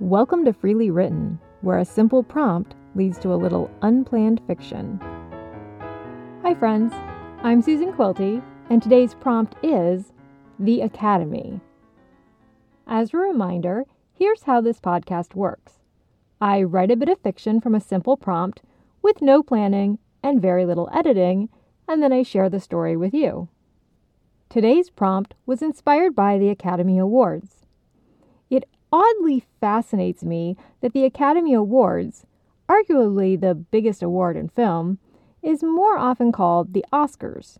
Welcome to Freely Written, where a simple prompt leads to a little unplanned fiction. Hi, friends. I'm Susan Quilty, and today's prompt is The Academy. As a reminder, here's how this podcast works I write a bit of fiction from a simple prompt with no planning and very little editing, and then I share the story with you. Today's prompt was inspired by the Academy Awards oddly fascinates me that the Academy Awards, arguably the biggest award in film, is more often called the Oscars.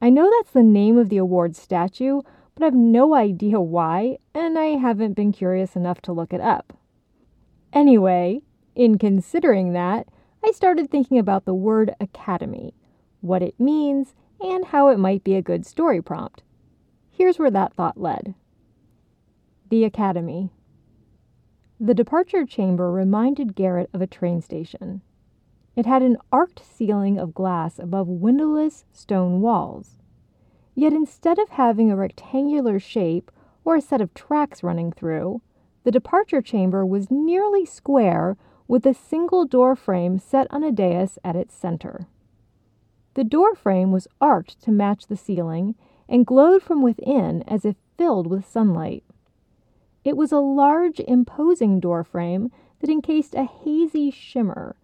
I know that's the name of the award statue, but I have no idea why, and I haven't been curious enough to look it up. Anyway, in considering that, I started thinking about the word academy, what it means, and how it might be a good story prompt. Here's where that thought led. The Academy. The departure chamber reminded Garrett of a train station. It had an arched ceiling of glass above windowless stone walls. Yet instead of having a rectangular shape or a set of tracks running through, the departure chamber was nearly square with a single door frame set on a dais at its center. The door frame was arched to match the ceiling and glowed from within as if filled with sunlight. It was a large, imposing doorframe that encased a hazy shimmer,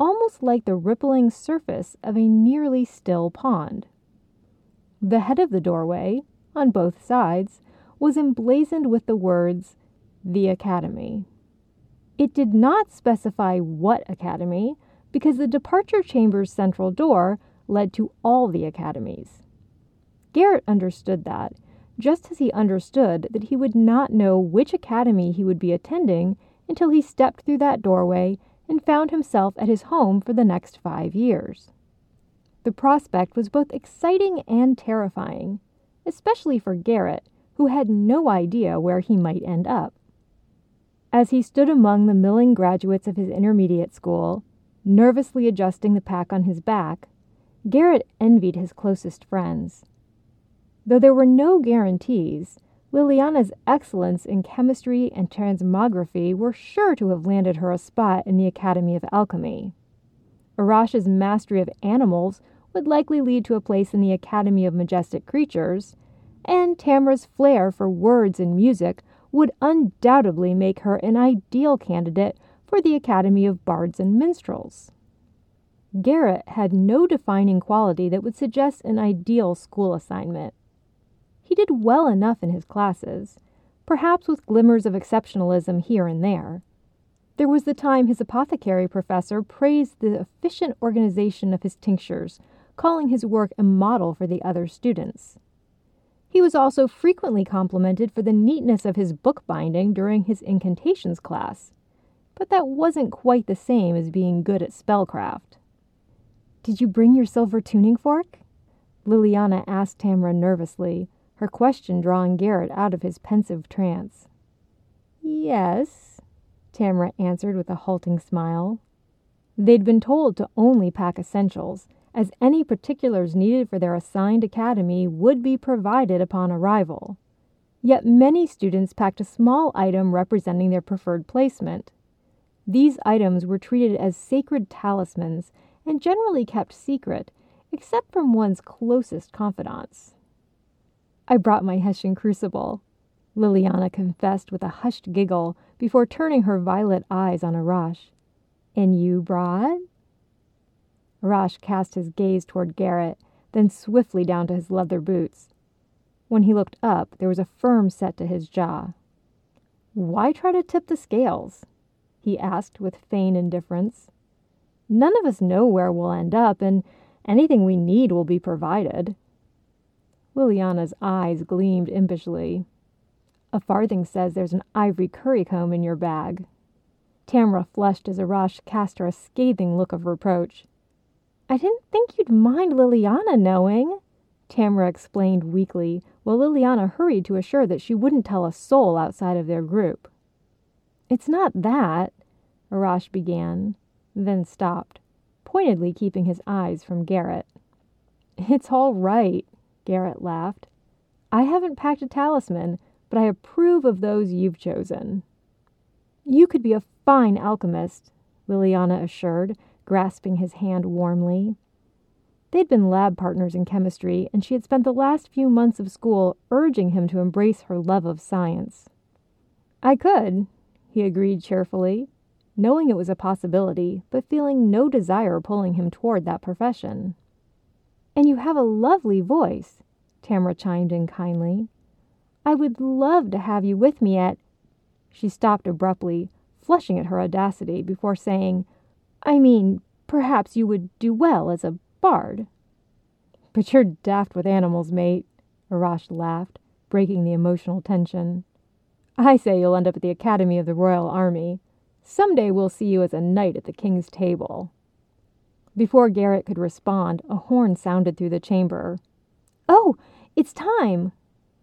almost like the rippling surface of a nearly still pond. The head of the doorway, on both sides, was emblazoned with the words, The Academy. It did not specify what academy, because the departure chamber's central door led to all the academies. Garrett understood that just as he understood that he would not know which academy he would be attending until he stepped through that doorway and found himself at his home for the next five years. The prospect was both exciting and terrifying, especially for Garrett, who had no idea where he might end up. As he stood among the milling graduates of his intermediate school, nervously adjusting the pack on his back, Garrett envied his closest friends. Though there were no guarantees, Liliana's excellence in chemistry and transmography were sure to have landed her a spot in the Academy of Alchemy. Arash's mastery of animals would likely lead to a place in the Academy of Majestic Creatures, and Tamra's flair for words and music would undoubtedly make her an ideal candidate for the Academy of Bards and Minstrels. Garrett had no defining quality that would suggest an ideal school assignment. He did well enough in his classes, perhaps with glimmers of exceptionalism here and there. There was the time his apothecary professor praised the efficient organization of his tinctures, calling his work a model for the other students. He was also frequently complimented for the neatness of his bookbinding during his incantations class, but that wasn't quite the same as being good at spellcraft. Did you bring your silver tuning fork? Liliana asked Tamra nervously, her question drawing Garrett out of his pensive trance. Yes, Tamra answered with a halting smile. They'd been told to only pack essentials, as any particulars needed for their assigned academy would be provided upon arrival. Yet many students packed a small item representing their preferred placement. These items were treated as sacred talismans and generally kept secret, except from one's closest confidants. I brought my Hessian crucible, Liliana confessed with a hushed giggle before turning her violet eyes on Arash. And you brought? Arash cast his gaze toward Garrett, then swiftly down to his leather boots. When he looked up, there was a firm set to his jaw. Why try to tip the scales? he asked with feigned indifference. None of us know where we'll end up, and anything we need will be provided. Liliana's eyes gleamed impishly. A farthing says there's an ivory currycomb in your bag. Tamra flushed as Arash cast her a scathing look of reproach. I didn't think you'd mind Liliana knowing, Tamra explained weakly, while Liliana hurried to assure that she wouldn't tell a soul outside of their group. It's not that, Arash began, then stopped, pointedly keeping his eyes from Garrett. It's all right, Garrett laughed. I haven't packed a talisman, but I approve of those you've chosen. You could be a fine alchemist, Liliana assured, grasping his hand warmly. They'd been lab partners in chemistry, and she had spent the last few months of school urging him to embrace her love of science. I could, he agreed cheerfully, knowing it was a possibility, but feeling no desire pulling him toward that profession. And you have a lovely voice, Tamra chimed in kindly. I would love to have you with me at. She stopped abruptly, flushing at her audacity, before saying, I mean, perhaps you would do well as a bard. But you're daft with animals, mate, Arash laughed, breaking the emotional tension. I say you'll end up at the Academy of the Royal Army. Some day we'll see you as a knight at the king's table. Before Garrett could respond, a horn sounded through the chamber. Oh, it's time!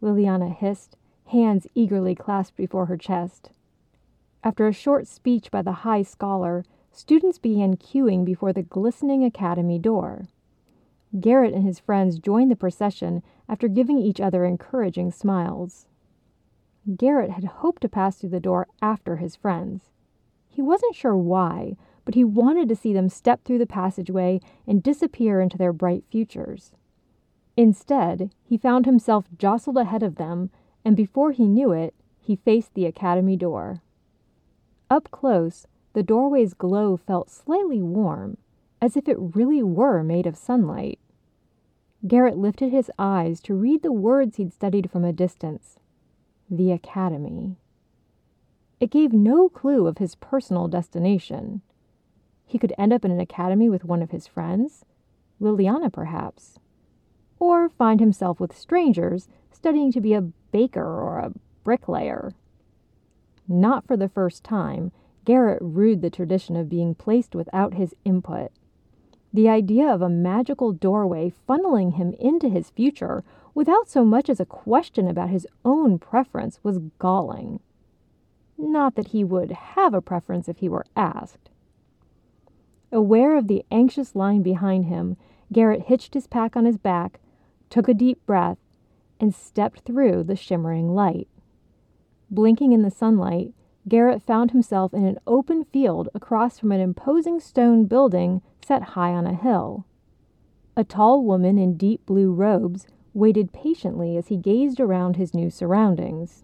Liliana hissed, hands eagerly clasped before her chest. After a short speech by the high scholar, students began queuing before the glistening academy door. Garrett and his friends joined the procession after giving each other encouraging smiles. Garrett had hoped to pass through the door after his friends. He wasn't sure why, but he wanted to see them step through the passageway and disappear into their bright futures. Instead, he found himself jostled ahead of them, and before he knew it, he faced the academy door. Up close, the doorway's glow felt slightly warm, as if it really were made of sunlight. Garrett lifted his eyes to read the words he'd studied from a distance The Academy. It gave no clue of his personal destination. He could end up in an academy with one of his friends, Liliana perhaps, or find himself with strangers studying to be a baker or a bricklayer. Not for the first time, Garrett rued the tradition of being placed without his input. The idea of a magical doorway funneling him into his future without so much as a question about his own preference was galling. Not that he would have a preference if he were asked. Aware of the anxious line behind him, Garrett hitched his pack on his back, took a deep breath, and stepped through the shimmering light. Blinking in the sunlight, Garrett found himself in an open field across from an imposing stone building set high on a hill. A tall woman in deep blue robes waited patiently as he gazed around his new surroundings.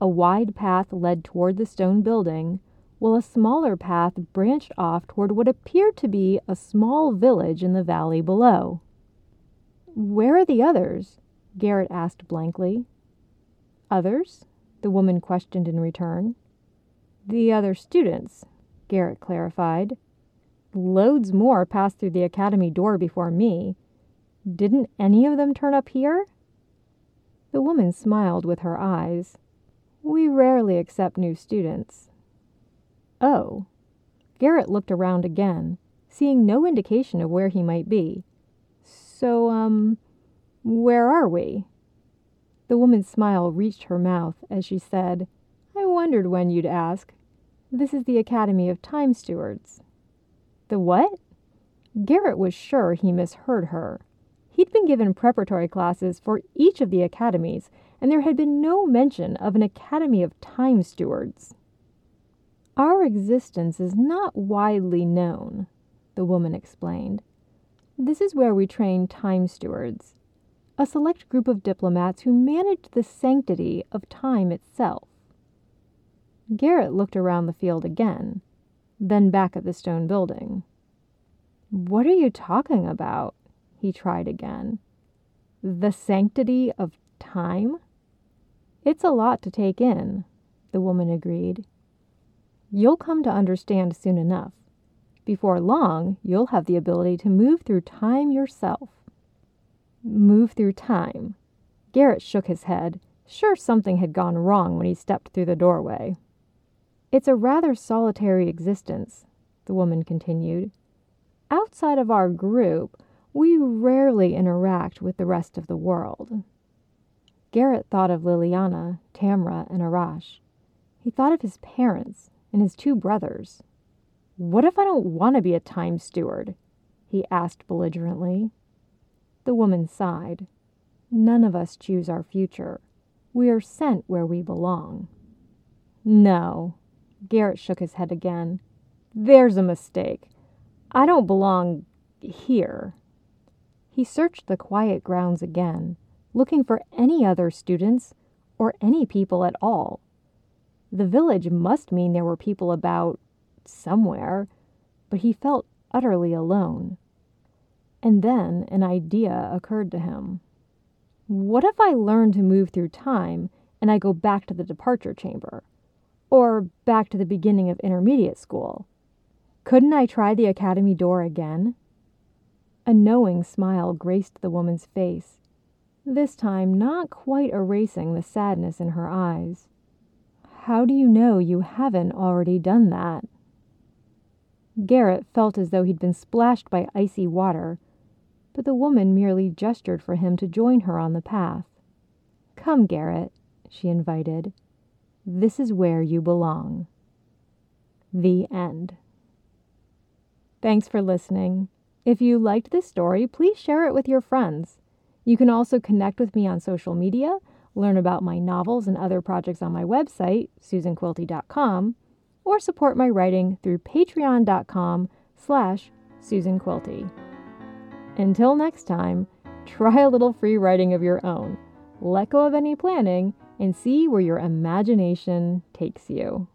A wide path led toward the stone building, while a smaller path branched off toward what appeared to be a small village in the valley below. Where are the others? Garrett asked blankly. Others? the woman questioned in return. The other students, Garrett clarified. Loads more passed through the academy door before me. Didn't any of them turn up here? The woman smiled with her eyes. We rarely accept new students. Oh. Garrett looked around again, seeing no indication of where he might be. So, um, where are we? The woman's smile reached her mouth as she said, I wondered when you'd ask. This is the Academy of Time Stewards. The what? Garrett was sure he misheard her. He'd been given preparatory classes for each of the academies, and there had been no mention of an Academy of Time Stewards. Our existence is not widely known, the woman explained. This is where we train time stewards a select group of diplomats who manage the sanctity of time itself. Garrett looked around the field again, then back at the stone building. What are you talking about? he tried again. The sanctity of time? It's a lot to take in, the woman agreed. You'll come to understand soon enough. Before long, you'll have the ability to move through time yourself move through time. Garrett shook his head, sure something had gone wrong when he stepped through the doorway. It's a rather solitary existence, the woman continued. Outside of our group, we rarely interact with the rest of the world. Garrett thought of Liliana, Tamra, and Arash. He thought of his parents and his two brothers. What if I don't want to be a time steward? he asked belligerently. The woman sighed. None of us choose our future. We are sent where we belong. No, Garrett shook his head again. There's a mistake. I don't belong here. He searched the quiet grounds again, looking for any other students or any people at all. The village must mean there were people about somewhere, but he felt utterly alone. And then an idea occurred to him. What if I learn to move through time and I go back to the departure chamber? Or back to the beginning of intermediate school? Couldn't I try the academy door again? A knowing smile graced the woman's face, this time not quite erasing the sadness in her eyes. How do you know you haven't already done that? Garrett felt as though he'd been splashed by icy water, but the woman merely gestured for him to join her on the path. Come, Garrett, she invited. This is where you belong. The end. Thanks for listening. If you liked this story, please share it with your friends. You can also connect with me on social media, learn about my novels and other projects on my website, susanquilty.com, or support my writing through patreon.com slash susanquilty. Until next time, try a little free writing of your own. Let go of any planning and see where your imagination takes you.